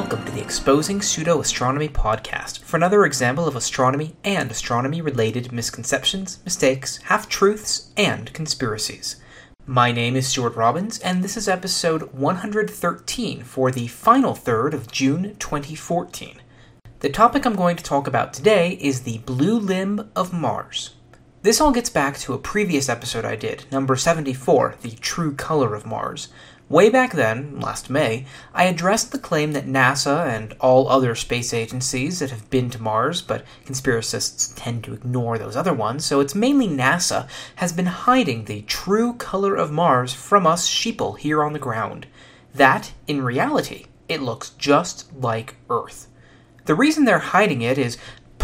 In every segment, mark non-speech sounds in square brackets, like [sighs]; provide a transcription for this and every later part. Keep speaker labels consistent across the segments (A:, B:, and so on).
A: Welcome to the Exposing Pseudo Astronomy podcast for another example of astronomy and astronomy related misconceptions, mistakes, half truths, and conspiracies. My name is Stuart Robbins, and this is episode 113 for the final third of June 2014. The topic I'm going to talk about today is the blue limb of Mars. This all gets back to a previous episode I did, number 74, The True Color of Mars. Way back then, last May, I addressed the claim that NASA and all other space agencies that have been to Mars, but conspiracists tend to ignore those other ones, so it's mainly NASA, has been hiding the true color of Mars from us sheeple here on the ground. That, in reality, it looks just like Earth. The reason they're hiding it is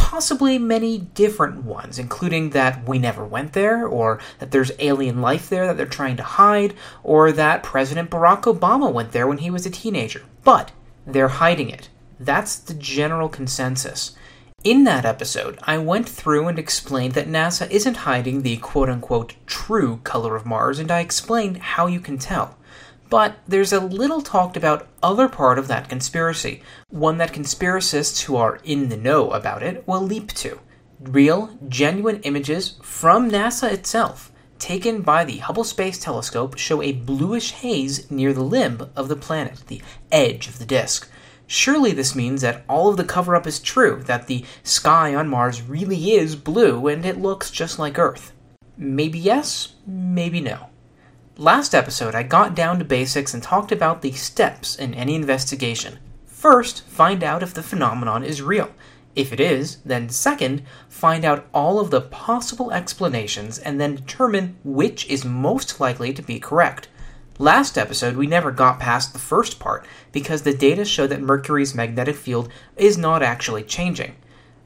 A: possibly many different ones, including that we never went there, or that there's alien life there that they're trying to hide, or that President Barack Obama went there when he was a teenager. But they're hiding it. That's the general consensus. In that episode, I went through and explained that NASA isn't hiding the quote unquote true color of Mars, and I explained how you can tell. But there's a little talked about other part of that conspiracy, one that conspiracists who are in the know about it will leap to. Real, genuine images from NASA itself, taken by the Hubble Space Telescope, show a bluish haze near the limb of the planet, the edge of the disk. Surely this means that all of the cover up is true, that the sky on Mars really is blue and it looks just like Earth. Maybe yes, maybe no. Last episode, I got down to basics and talked about the steps in any investigation. First, find out if the phenomenon is real. If it is, then second, find out all of the possible explanations and then determine which is most likely to be correct. Last episode, we never got past the first part because the data show that Mercury's magnetic field is not actually changing.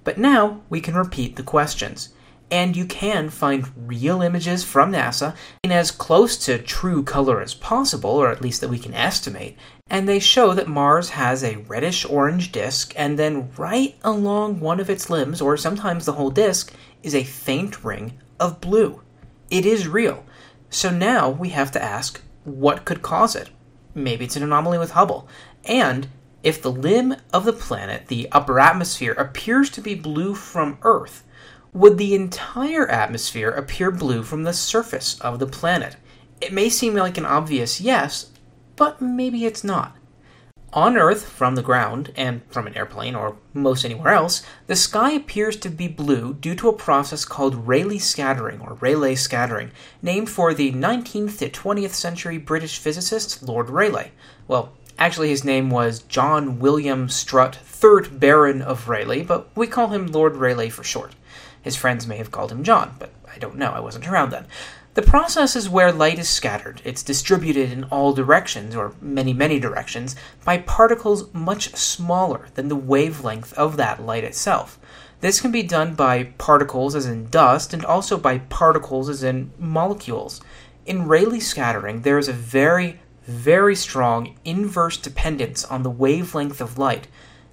A: But now we can repeat the questions and you can find real images from NASA in as close to true color as possible, or at least that we can estimate, and they show that Mars has a reddish orange disk, and then right along one of its limbs, or sometimes the whole disk, is a faint ring of blue. It is real. So now we have to ask what could cause it? Maybe it's an anomaly with Hubble. And if the limb of the planet, the upper atmosphere, appears to be blue from Earth, would the entire atmosphere appear blue from the surface of the planet? It may seem like an obvious yes, but maybe it's not. On Earth, from the ground, and from an airplane or most anywhere else, the sky appears to be blue due to a process called Rayleigh scattering or Rayleigh scattering, named for the 19th to 20th century British physicist Lord Rayleigh. Well, actually, his name was John William Strutt, 3rd Baron of Rayleigh, but we call him Lord Rayleigh for short. His friends may have called him John, but I don't know, I wasn't around then. The process is where light is scattered. It's distributed in all directions, or many, many directions, by particles much smaller than the wavelength of that light itself. This can be done by particles as in dust, and also by particles as in molecules. In Rayleigh scattering, there is a very, very strong inverse dependence on the wavelength of light.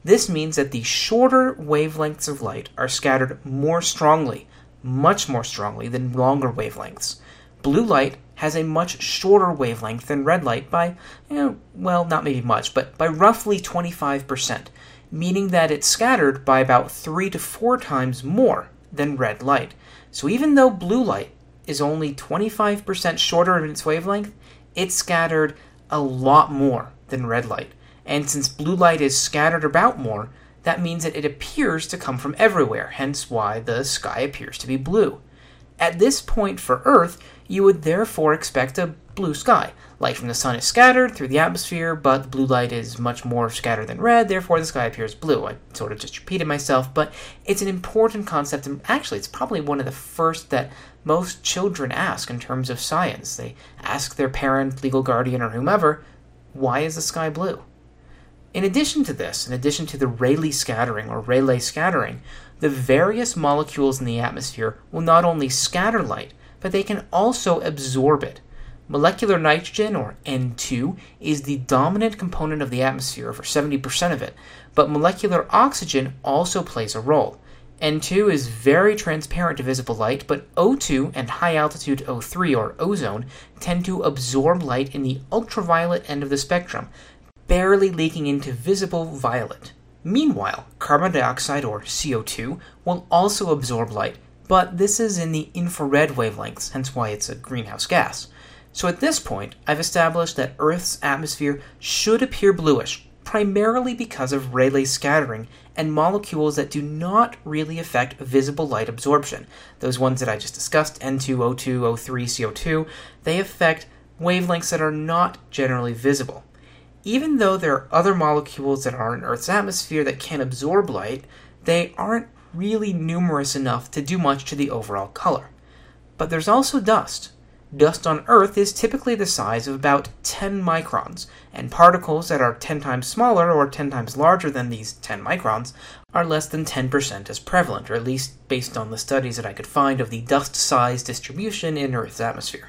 A: This means that the shorter wavelengths of light are scattered more strongly, much more strongly than longer wavelengths. Blue light has a much shorter wavelength than red light by, you know, well, not maybe much, but by roughly 25%, meaning that it's scattered by about 3 to 4 times more than red light. So even though blue light is only 25% shorter in its wavelength, it's scattered a lot more than red light. And since blue light is scattered about more, that means that it appears to come from everywhere, hence why the sky appears to be blue. At this point for Earth, you would therefore expect a blue sky. Light from the sun is scattered through the atmosphere, but blue light is much more scattered than red, therefore the sky appears blue. I sort of just repeated myself, but it's an important concept, and actually, it's probably one of the first that most children ask in terms of science. They ask their parent, legal guardian, or whomever, why is the sky blue? In addition to this, in addition to the Rayleigh scattering or Rayleigh scattering, the various molecules in the atmosphere will not only scatter light, but they can also absorb it. Molecular nitrogen, or N2, is the dominant component of the atmosphere for 70% of it, but molecular oxygen also plays a role. N2 is very transparent to visible light, but O2 and high altitude O3 or ozone tend to absorb light in the ultraviolet end of the spectrum, barely leaking into visible violet. Meanwhile, carbon dioxide or CO2 will also absorb light, but this is in the infrared wavelengths, hence why it's a greenhouse gas. So at this point, I've established that Earth's atmosphere should appear bluish, primarily because of Rayleigh scattering and molecules that do not really affect visible light absorption. Those ones that I just discussed, N2, O2, O3, CO2, they affect wavelengths that are not generally visible. Even though there are other molecules that are in Earth's atmosphere that can absorb light, they aren't really numerous enough to do much to the overall color. But there's also dust. Dust on Earth is typically the size of about 10 microns, and particles that are 10 times smaller or 10 times larger than these 10 microns are less than 10% as prevalent, or at least based on the studies that I could find of the dust size distribution in Earth's atmosphere.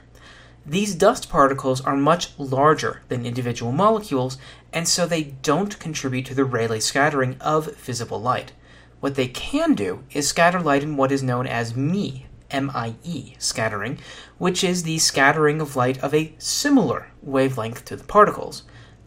A: These dust particles are much larger than individual molecules, and so they don't contribute to the Rayleigh scattering of visible light. What they can do is scatter light in what is known as MIE MIE scattering, which is the scattering of light of a similar wavelength to the particles.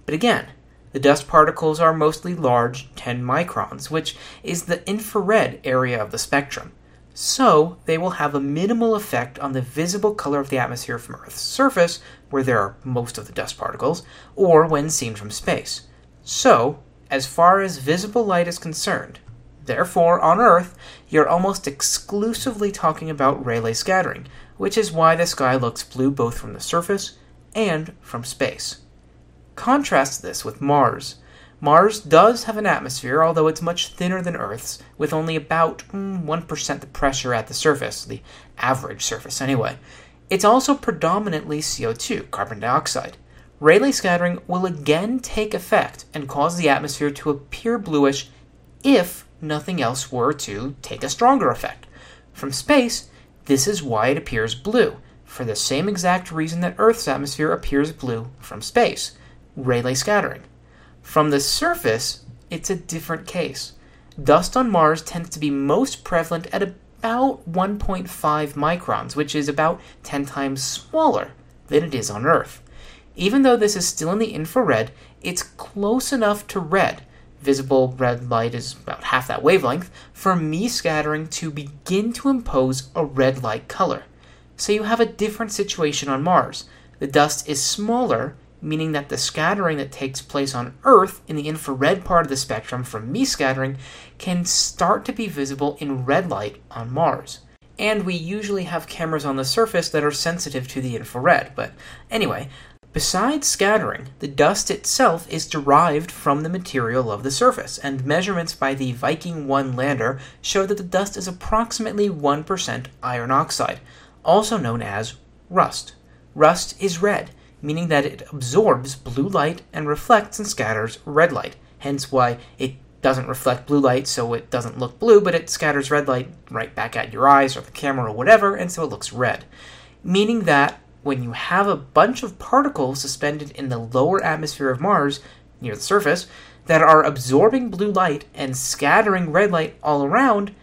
A: But again, the dust particles are mostly large, 10 microns, which is the infrared area of the spectrum. So, they will have a minimal effect on the visible color of the atmosphere from Earth's surface, where there are most of the dust particles, or when seen from space. So, as far as visible light is concerned, Therefore, on Earth, you're almost exclusively talking about Rayleigh scattering, which is why the sky looks blue both from the surface and from space. Contrast this with Mars. Mars does have an atmosphere, although it's much thinner than Earth's, with only about mm, 1% the pressure at the surface, the average surface anyway. It's also predominantly CO2, carbon dioxide. Rayleigh scattering will again take effect and cause the atmosphere to appear bluish if nothing else were to take a stronger effect. From space, this is why it appears blue, for the same exact reason that Earth's atmosphere appears blue from space Rayleigh scattering. From the surface, it's a different case. Dust on Mars tends to be most prevalent at about 1.5 microns, which is about 10 times smaller than it is on Earth. Even though this is still in the infrared, it's close enough to red visible red light is about half that wavelength, for Mie scattering to begin to impose a red light color. So you have a different situation on Mars. The dust is smaller, meaning that the scattering that takes place on Earth in the infrared part of the spectrum from Mie scattering can start to be visible in red light on Mars. And we usually have cameras on the surface that are sensitive to the infrared. But anyway, Besides scattering, the dust itself is derived from the material of the surface, and measurements by the Viking 1 lander show that the dust is approximately 1% iron oxide, also known as rust. Rust is red, meaning that it absorbs blue light and reflects and scatters red light, hence why it doesn't reflect blue light so it doesn't look blue, but it scatters red light right back at your eyes or the camera or whatever, and so it looks red. Meaning that when you have a bunch of particles suspended in the lower atmosphere of Mars, near the surface, that are absorbing blue light and scattering red light all around,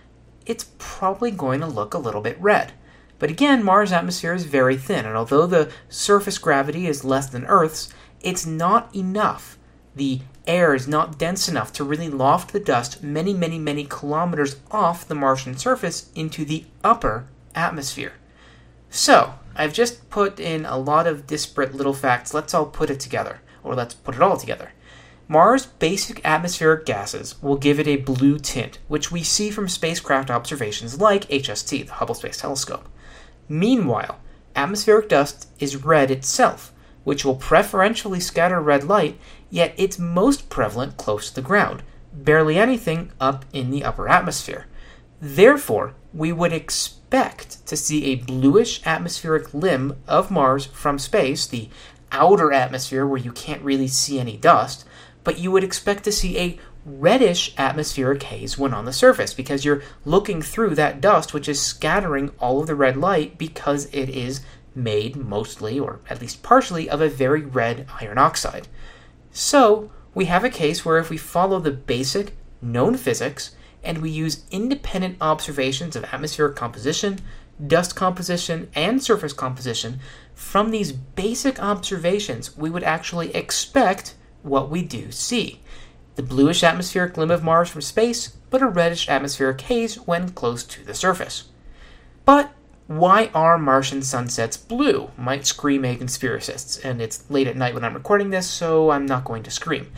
A: it's probably going to look a little bit red. But again, Mars' atmosphere is very thin, and although the surface gravity is less than Earth's, it's not enough. The air is not dense enough to really loft the dust many, many, many kilometers off the Martian surface into the upper atmosphere. So, I've just put in a lot of disparate little facts. Let's all put it together, or let's put it all together. Mars' basic atmospheric gases will give it a blue tint, which we see from spacecraft observations like HST, the Hubble Space Telescope. Meanwhile, atmospheric dust is red itself, which will preferentially scatter red light, yet it's most prevalent close to the ground, barely anything up in the upper atmosphere. Therefore, we would expect to see a bluish atmospheric limb of Mars from space, the outer atmosphere where you can't really see any dust, but you would expect to see a reddish atmospheric haze when on the surface because you're looking through that dust which is scattering all of the red light because it is made mostly or at least partially of a very red iron oxide. So, we have a case where if we follow the basic known physics, and we use independent observations of atmospheric composition, dust composition, and surface composition. From these basic observations, we would actually expect what we do see the bluish atmospheric limb of Mars from space, but a reddish atmospheric haze when close to the surface. But why are Martian sunsets blue? Might scream a conspiracist, and it's late at night when I'm recording this, so I'm not going to scream.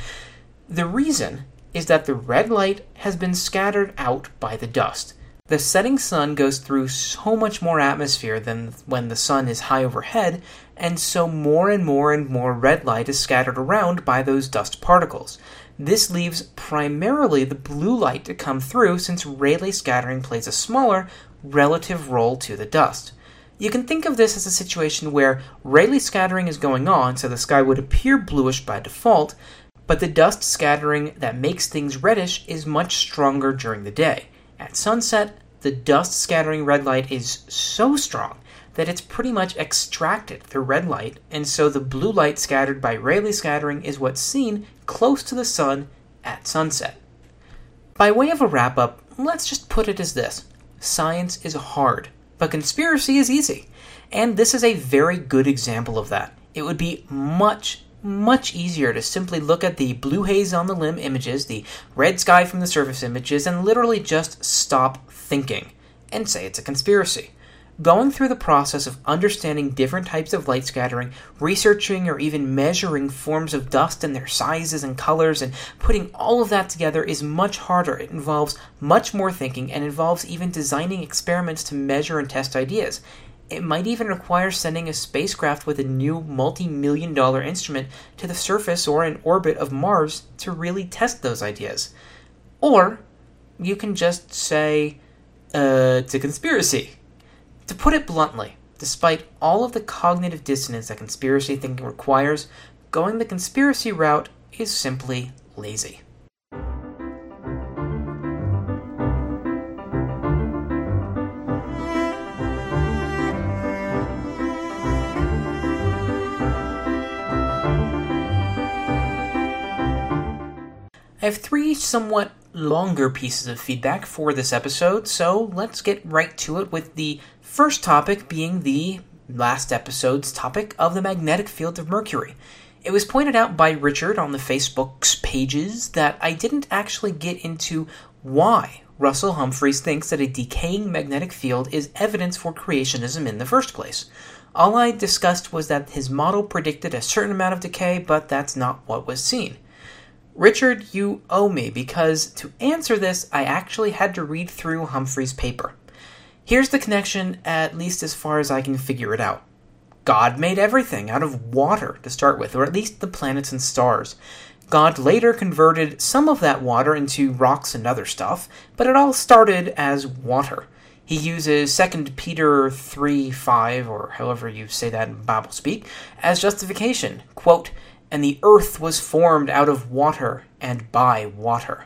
A: The reason is that the red light has been scattered out by the dust. The setting sun goes through so much more atmosphere than when the sun is high overhead, and so more and more and more red light is scattered around by those dust particles. This leaves primarily the blue light to come through since Rayleigh scattering plays a smaller relative role to the dust. You can think of this as a situation where Rayleigh scattering is going on, so the sky would appear bluish by default, but the dust scattering that makes things reddish is much stronger during the day. At sunset, the dust scattering red light is so strong that it's pretty much extracted through red light, and so the blue light scattered by Rayleigh scattering is what's seen close to the sun at sunset. By way of a wrap up, let's just put it as this science is hard, but conspiracy is easy. And this is a very good example of that. It would be much, much easier to simply look at the blue haze on the limb images, the red sky from the surface images, and literally just stop thinking and say it's a conspiracy. Going through the process of understanding different types of light scattering, researching or even measuring forms of dust and their sizes and colors, and putting all of that together is much harder. It involves much more thinking and involves even designing experiments to measure and test ideas. It might even require sending a spacecraft with a new multi million dollar instrument to the surface or in orbit of Mars to really test those ideas. Or you can just say, uh, it's a conspiracy. To put it bluntly, despite all of the cognitive dissonance that conspiracy thinking requires, going the conspiracy route is simply lazy. I have three somewhat longer pieces of feedback for this episode, so let's get right to it with the first topic being the last episode's topic of the magnetic field of Mercury. It was pointed out by Richard on the Facebook's pages that I didn't actually get into why Russell Humphreys thinks that a decaying magnetic field is evidence for creationism in the first place. All I discussed was that his model predicted a certain amount of decay, but that's not what was seen. Richard, you owe me because to answer this, I actually had to read through Humphreys' paper. Here's the connection, at least as far as I can figure it out. God made everything out of water to start with, or at least the planets and stars. God later converted some of that water into rocks and other stuff, but it all started as water. He uses 2 Peter 3 5, or however you say that in Bible speak, as justification. Quote, and the earth was formed out of water and by water.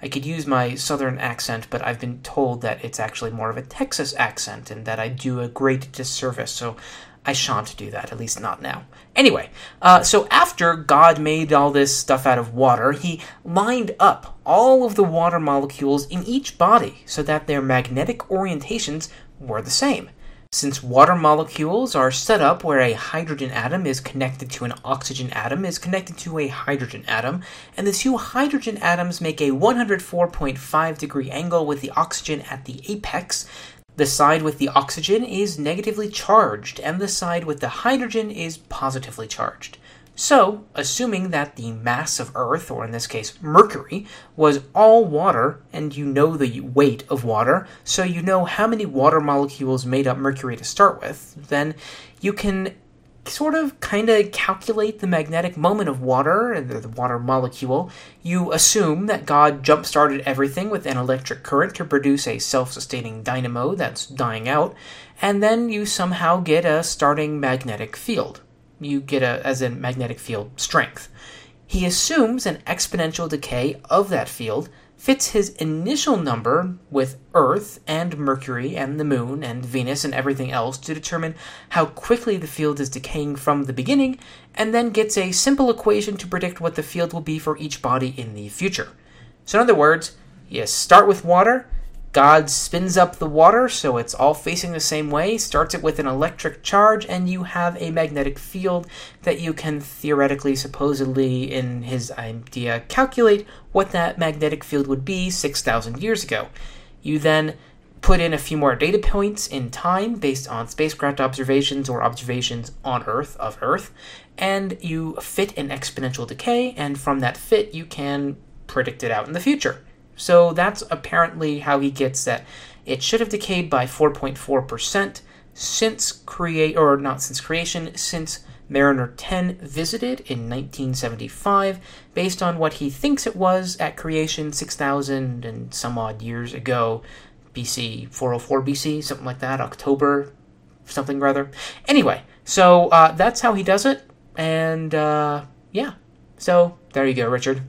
A: I could use my southern accent, but I've been told that it's actually more of a Texas accent and that I do a great disservice, so I shan't do that, at least not now. Anyway, uh, so after God made all this stuff out of water, he lined up all of the water molecules in each body so that their magnetic orientations were the same. Since water molecules are set up where a hydrogen atom is connected to an oxygen atom is connected to a hydrogen atom, and the two hydrogen atoms make a 104.5 degree angle with the oxygen at the apex, the side with the oxygen is negatively charged, and the side with the hydrogen is positively charged. So, assuming that the mass of Earth, or in this case Mercury, was all water, and you know the weight of water, so you know how many water molecules made up Mercury to start with, then you can sort of kind of calculate the magnetic moment of water and the water molecule. You assume that God jump started everything with an electric current to produce a self sustaining dynamo that's dying out, and then you somehow get a starting magnetic field you get a as in magnetic field strength. He assumes an exponential decay of that field fits his initial number with Earth and Mercury and the Moon and Venus and everything else to determine how quickly the field is decaying from the beginning, and then gets a simple equation to predict what the field will be for each body in the future. So, in other words, you start with water, God spins up the water so it's all facing the same way, starts it with an electric charge, and you have a magnetic field that you can theoretically, supposedly, in his idea, calculate what that magnetic field would be 6,000 years ago. You then put in a few more data points in time based on spacecraft observations or observations on Earth of Earth, and you fit an exponential decay, and from that fit, you can predict it out in the future. So that's apparently how he gets that it should have decayed by 4.4% since create or not since creation, since Mariner 10 visited in 1975, based on what he thinks it was at creation 6,000 and some odd years ago, BC, 404 BC, something like that, October, something rather. Anyway, so uh, that's how he does it, and uh, yeah, so there you go, Richard.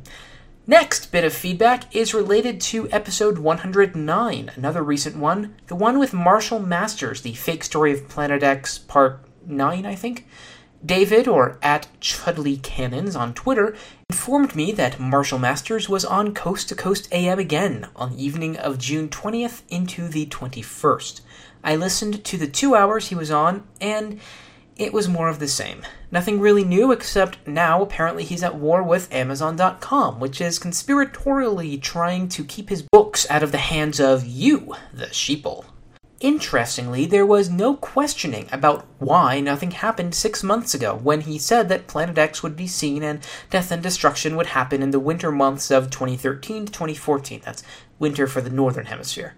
A: Next bit of feedback is related to episode 109, another recent one, the one with Marshall Masters, the fake story of Planet X, part 9, I think. David, or at Chudley Cannons on Twitter, informed me that Marshall Masters was on Coast to Coast AM again on the evening of June 20th into the 21st. I listened to the two hours he was on, and it was more of the same. Nothing really new, except now apparently he's at war with Amazon.com, which is conspiratorially trying to keep his books out of the hands of you, the sheeple. Interestingly, there was no questioning about why nothing happened six months ago when he said that Planet X would be seen and death and destruction would happen in the winter months of 2013 to 2014. That's winter for the Northern Hemisphere.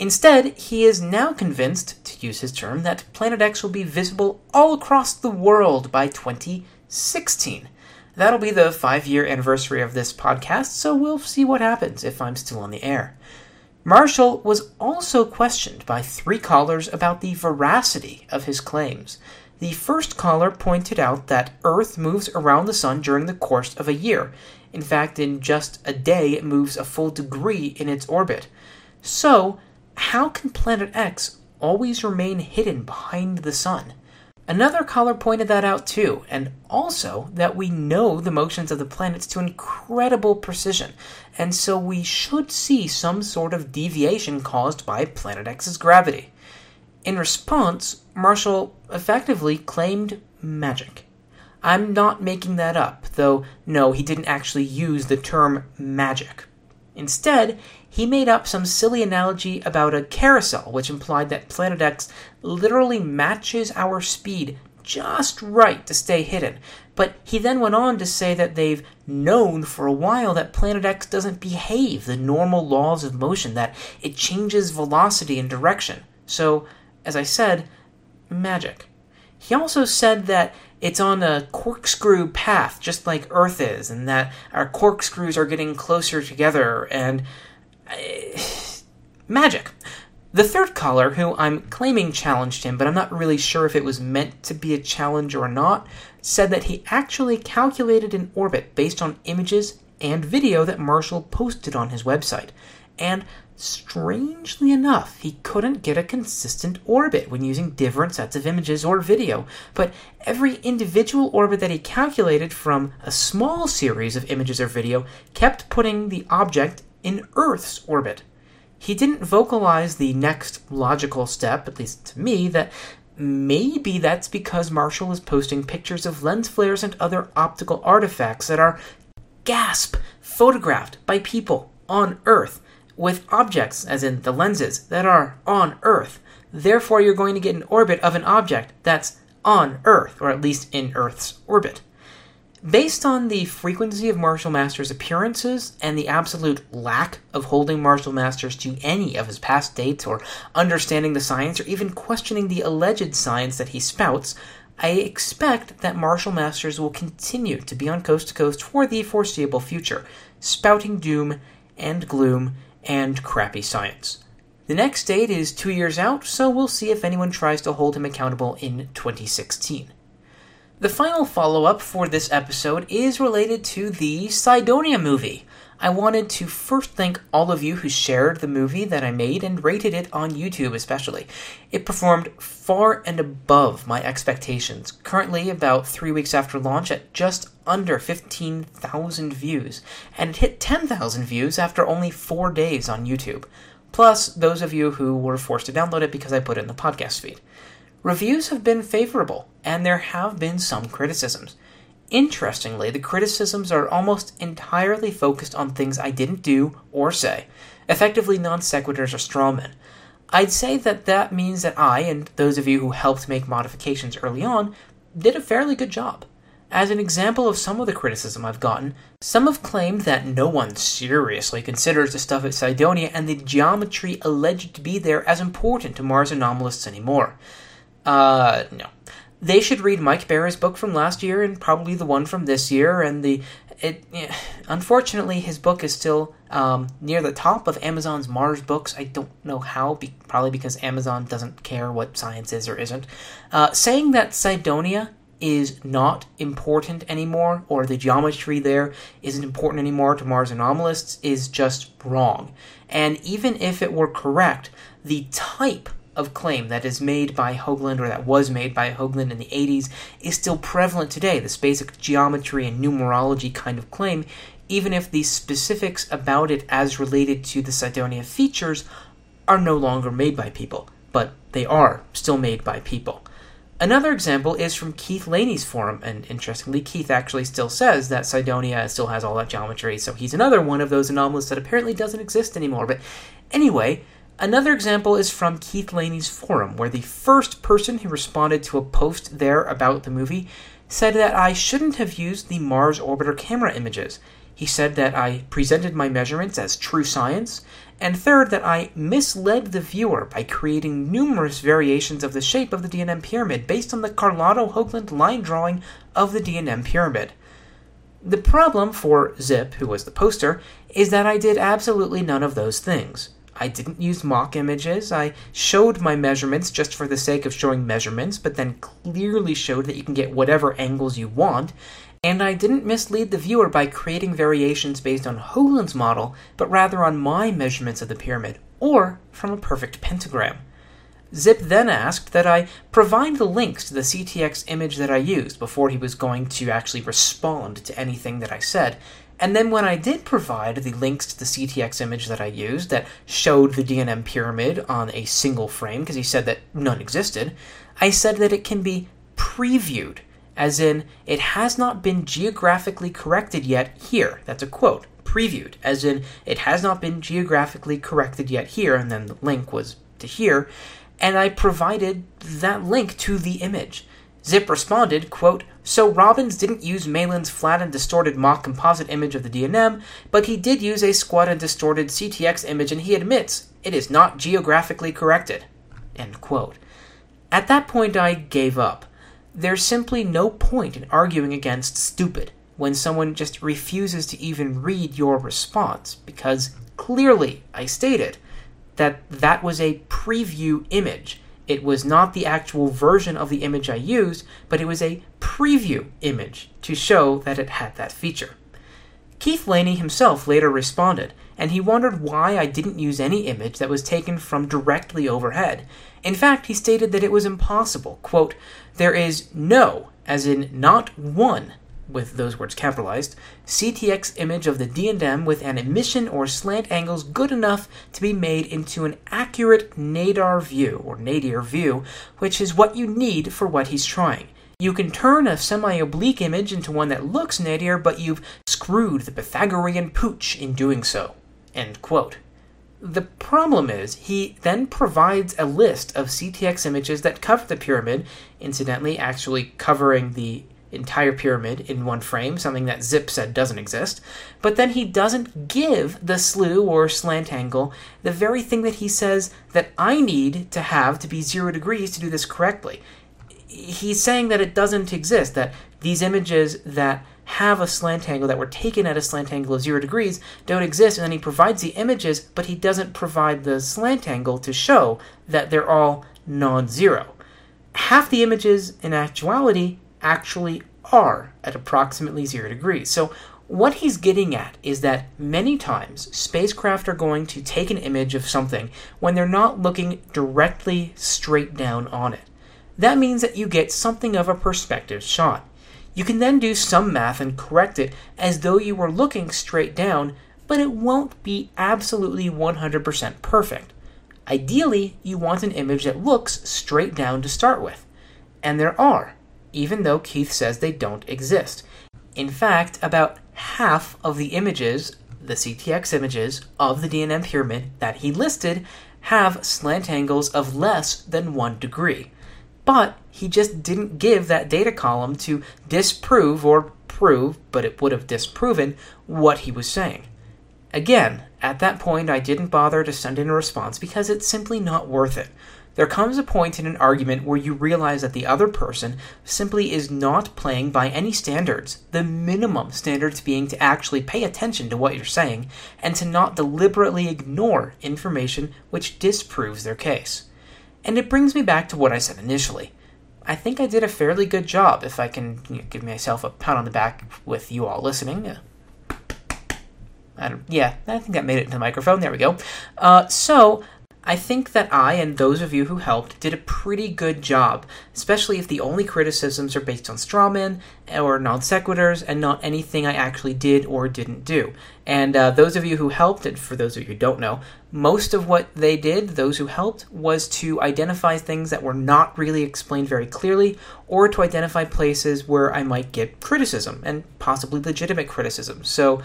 A: Instead, he is now convinced, to use his term, that Planet X will be visible all across the world by 2016. That'll be the five year anniversary of this podcast, so we'll see what happens if I'm still on the air. Marshall was also questioned by three callers about the veracity of his claims. The first caller pointed out that Earth moves around the Sun during the course of a year. In fact, in just a day, it moves a full degree in its orbit. So, how can Planet X always remain hidden behind the sun? Another caller pointed that out too, and also that we know the motions of the planets to incredible precision, and so we should see some sort of deviation caused by Planet X's gravity. In response, Marshall effectively claimed magic. I'm not making that up, though no, he didn't actually use the term magic. Instead, he made up some silly analogy about a carousel, which implied that Planet X literally matches our speed just right to stay hidden. But he then went on to say that they've known for a while that Planet X doesn't behave the normal laws of motion, that it changes velocity and direction. So, as I said, magic. He also said that it's on a corkscrew path, just like Earth is, and that our corkscrews are getting closer together, and [sighs] magic. The third caller, who I'm claiming challenged him, but I'm not really sure if it was meant to be a challenge or not, said that he actually calculated an orbit based on images and video that Marshall posted on his website. And strangely enough, he couldn't get a consistent orbit when using different sets of images or video. But every individual orbit that he calculated from a small series of images or video kept putting the object in Earth's orbit. He didn't vocalize the next logical step, at least to me, that maybe that's because Marshall is posting pictures of lens flares and other optical artifacts that are, gasp, photographed by people on Earth with objects, as in the lenses, that are on Earth. Therefore, you're going to get an orbit of an object that's on Earth, or at least in Earth's orbit. Based on the frequency of Marshall Masters' appearances and the absolute lack of holding Marshall Masters to any of his past dates or understanding the science or even questioning the alleged science that he spouts, I expect that Marshall Masters will continue to be on Coast to Coast for the foreseeable future, spouting doom and gloom and crappy science. The next date is two years out, so we'll see if anyone tries to hold him accountable in 2016. The final follow up for this episode is related to the Cydonia movie. I wanted to first thank all of you who shared the movie that I made and rated it on YouTube, especially. It performed far and above my expectations, currently about three weeks after launch at just under 15,000 views, and it hit 10,000 views after only four days on YouTube. plus those of you who were forced to download it because I put it in the podcast feed. Reviews have been favorable, and there have been some criticisms. Interestingly, the criticisms are almost entirely focused on things I didn't do or say, effectively non sequiturs or strawmen. I'd say that that means that I, and those of you who helped make modifications early on, did a fairly good job. As an example of some of the criticism I've gotten, some have claimed that no one seriously considers the stuff at Cydonia and the geometry alleged to be there as important to Mars anomalists anymore. Uh, no. They should read Mike Bara's book from last year and probably the one from this year, and the it, unfortunately, his book is still um, near the top of Amazon's Mars books. I don't know how, be, probably because Amazon doesn't care what science is or isn't. Uh, saying that Cydonia is not important anymore, or the geometry there isn't important anymore to Mars anomalists, is just wrong. And even if it were correct, the type of claim that is made by Hoagland or that was made by Hoagland in the 80s is still prevalent today. This basic geometry and numerology kind of claim, even if the specifics about it as related to the Cydonia features are no longer made by people, but they are still made by people. Another example is from Keith Laney's forum, and interestingly, Keith actually still says that Cydonia still has all that geometry, so he's another one of those anomalies that apparently doesn't exist anymore. But anyway, another example is from Keith Laney's forum, where the first person who responded to a post there about the movie said that I shouldn't have used the Mars orbiter camera images. He said that I presented my measurements as true science, and third, that I misled the viewer by creating numerous variations of the shape of the D&M pyramid based on the Carlotto Hoagland line drawing of the D&M pyramid. The problem for Zip, who was the poster, is that I did absolutely none of those things. I didn't use MOC images. I showed my measurements just for the sake of showing measurements, but then clearly showed that you can get whatever angles you want, and I didn't mislead the viewer by creating variations based on Hoagland's model, but rather on my measurements of the pyramid, or from a perfect pentagram. Zip then asked that I provide the links to the CTX image that I used before he was going to actually respond to anything that I said. And then when I did provide the links to the CTX image that I used that showed the D&M pyramid on a single frame, because he said that none existed, I said that it can be previewed as in, it has not been geographically corrected yet here. That's a quote. Previewed, as in, it has not been geographically corrected yet here, and then the link was to here, and I provided that link to the image. Zip responded, quote, So Robbins didn't use Malin's flat and distorted MOC composite image of the D&M, but he did use a squat and distorted CTX image, and he admits it is not geographically corrected. At that point, I gave up. There's simply no point in arguing against stupid when someone just refuses to even read your response because clearly I stated that that was a preview image. It was not the actual version of the image I used, but it was a preview image to show that it had that feature. Keith Laney himself later responded, and he wondered why I didn't use any image that was taken from directly overhead. In fact, he stated that it was impossible. Quote, There is no, as in not one, with those words capitalized, CTX image of the D&M with an emission or slant angles good enough to be made into an accurate nadar view, or nadir view, which is what you need for what he's trying. You can turn a semi-oblique image into one that looks nadir, but you've screwed the Pythagorean pooch in doing so. End quote. The problem is, he then provides a list of CTX images that cover the pyramid, incidentally, actually covering the entire pyramid in one frame, something that Zip said doesn't exist. But then he doesn't give the slew or slant angle, the very thing that he says that I need to have to be zero degrees to do this correctly. He's saying that it doesn't exist, that these images that have a slant angle that were taken at a slant angle of zero degrees don't exist, and then he provides the images, but he doesn't provide the slant angle to show that they're all non zero. Half the images in actuality actually are at approximately zero degrees. So, what he's getting at is that many times spacecraft are going to take an image of something when they're not looking directly straight down on it. That means that you get something of a perspective shot. You can then do some math and correct it as though you were looking straight down, but it won't be absolutely 100% perfect. Ideally, you want an image that looks straight down to start with. And there are, even though Keith says they don't exist. In fact, about half of the images, the CTX images of the D&M pyramid that he listed, have slant angles of less than one degree. But he just didn't give that data column to disprove or prove, but it would have disproven what he was saying. Again, at that point, I didn't bother to send in a response because it's simply not worth it. There comes a point in an argument where you realize that the other person simply is not playing by any standards, the minimum standards being to actually pay attention to what you're saying and to not deliberately ignore information which disproves their case. And it brings me back to what I said initially. I think I did a fairly good job if I can you know, give myself a pat on the back with you all listening. I yeah, I think that made it into the microphone. There we go. Uh, so, I think that I and those of you who helped did a pretty good job, especially if the only criticisms are based on strawmen or non sequiturs and not anything I actually did or didn't do. And uh, those of you who helped, and for those of you who don't know, most of what they did, those who helped, was to identify things that were not really explained very clearly or to identify places where I might get criticism and possibly legitimate criticism. So,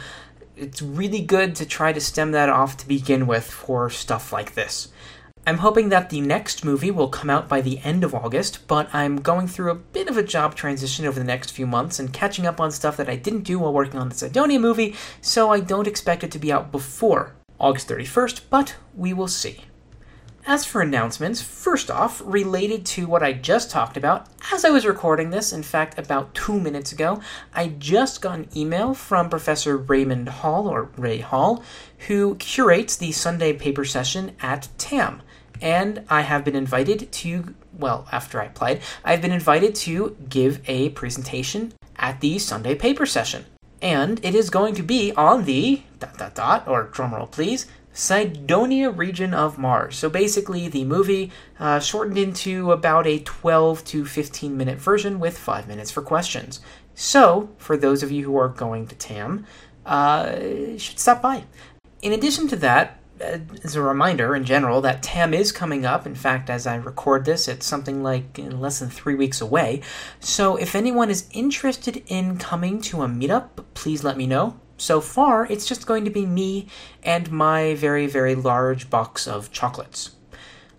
A: it's really good to try to stem that off to begin with for stuff like this. I'm hoping that the next movie will come out by the end of August, but I'm going through a bit of a job transition over the next few months and catching up on stuff that I didn't do while working on the Cydonia movie, so I don't expect it to be out before August 31st, but we will see. As for announcements, first off, related to what I just talked about, as I was recording this, in fact, about two minutes ago, I just got an email from Professor Raymond Hall, or Ray Hall, who curates the Sunday paper session at TAM. And I have been invited to, well, after I applied, I've been invited to give a presentation at the Sunday paper session. And it is going to be on the dot dot dot, or drumroll please, Cydonia region of Mars. So basically, the movie uh, shortened into about a 12 to 15 minute version with 5 minutes for questions. So, for those of you who are going to TAM, uh, should stop by. In addition to that, uh, as a reminder in general that TAM is coming up. In fact, as I record this, it's something like less than three weeks away. So if anyone is interested in coming to a meetup, please let me know so far, it's just going to be me and my very, very large box of chocolates.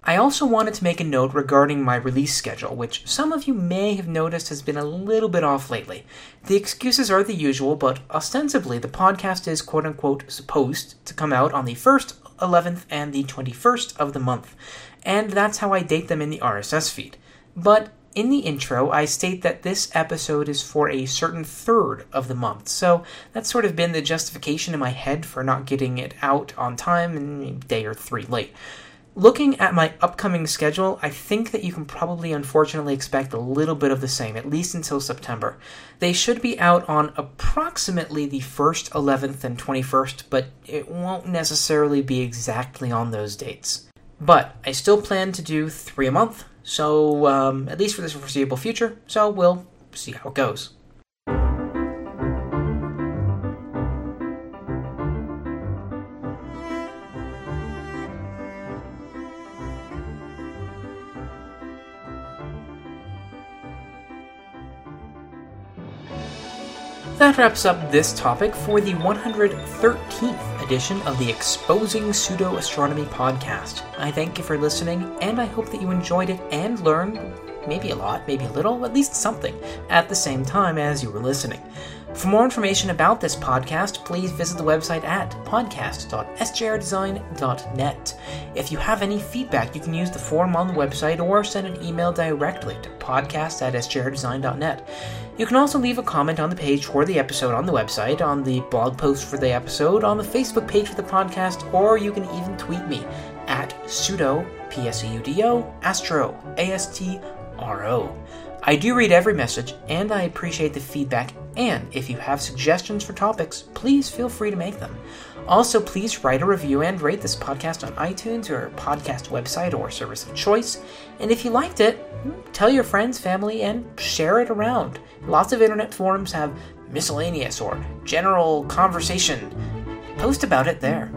A: I also wanted to make a note regarding my release schedule, which some of you may have noticed has been a little bit off lately. The excuses are the usual, but ostensibly the podcast is quote unquote supposed to come out on the 1st, 11th, and the 21st of the month, and that's how I date them in the RSS feed. But in the intro, I state that this episode is for a certain third of the month, so that's sort of been the justification in my head for not getting it out on time and a day or three late. Looking at my upcoming schedule, I think that you can probably unfortunately expect a little bit of the same, at least until September. They should be out on approximately the 1st, 11th, and 21st, but it won't necessarily be exactly on those dates. But I still plan to do three a month, so, um, at least for the foreseeable future, so we'll see how it goes. That wraps up this topic for the 113th edition of the Exposing Pseudo Astronomy podcast. I thank you for listening, and I hope that you enjoyed it and learned maybe a lot, maybe a little, at least something, at the same time as you were listening. For more information about this podcast, please visit the website at podcast.sjrdesign.net. If you have any feedback, you can use the form on the website or send an email directly to podcast at sjrdesign.net. You can also leave a comment on the page for the episode on the website, on the blog post for the episode, on the Facebook page for the podcast, or you can even tweet me at pseudo, P S E U D O, astro, A S T R O. I do read every message, and I appreciate the feedback. And if you have suggestions for topics, please feel free to make them. Also, please write a review and rate this podcast on iTunes or podcast website or service of choice. And if you liked it, tell your friends, family, and share it around. Lots of internet forums have miscellaneous or general conversation post about it there.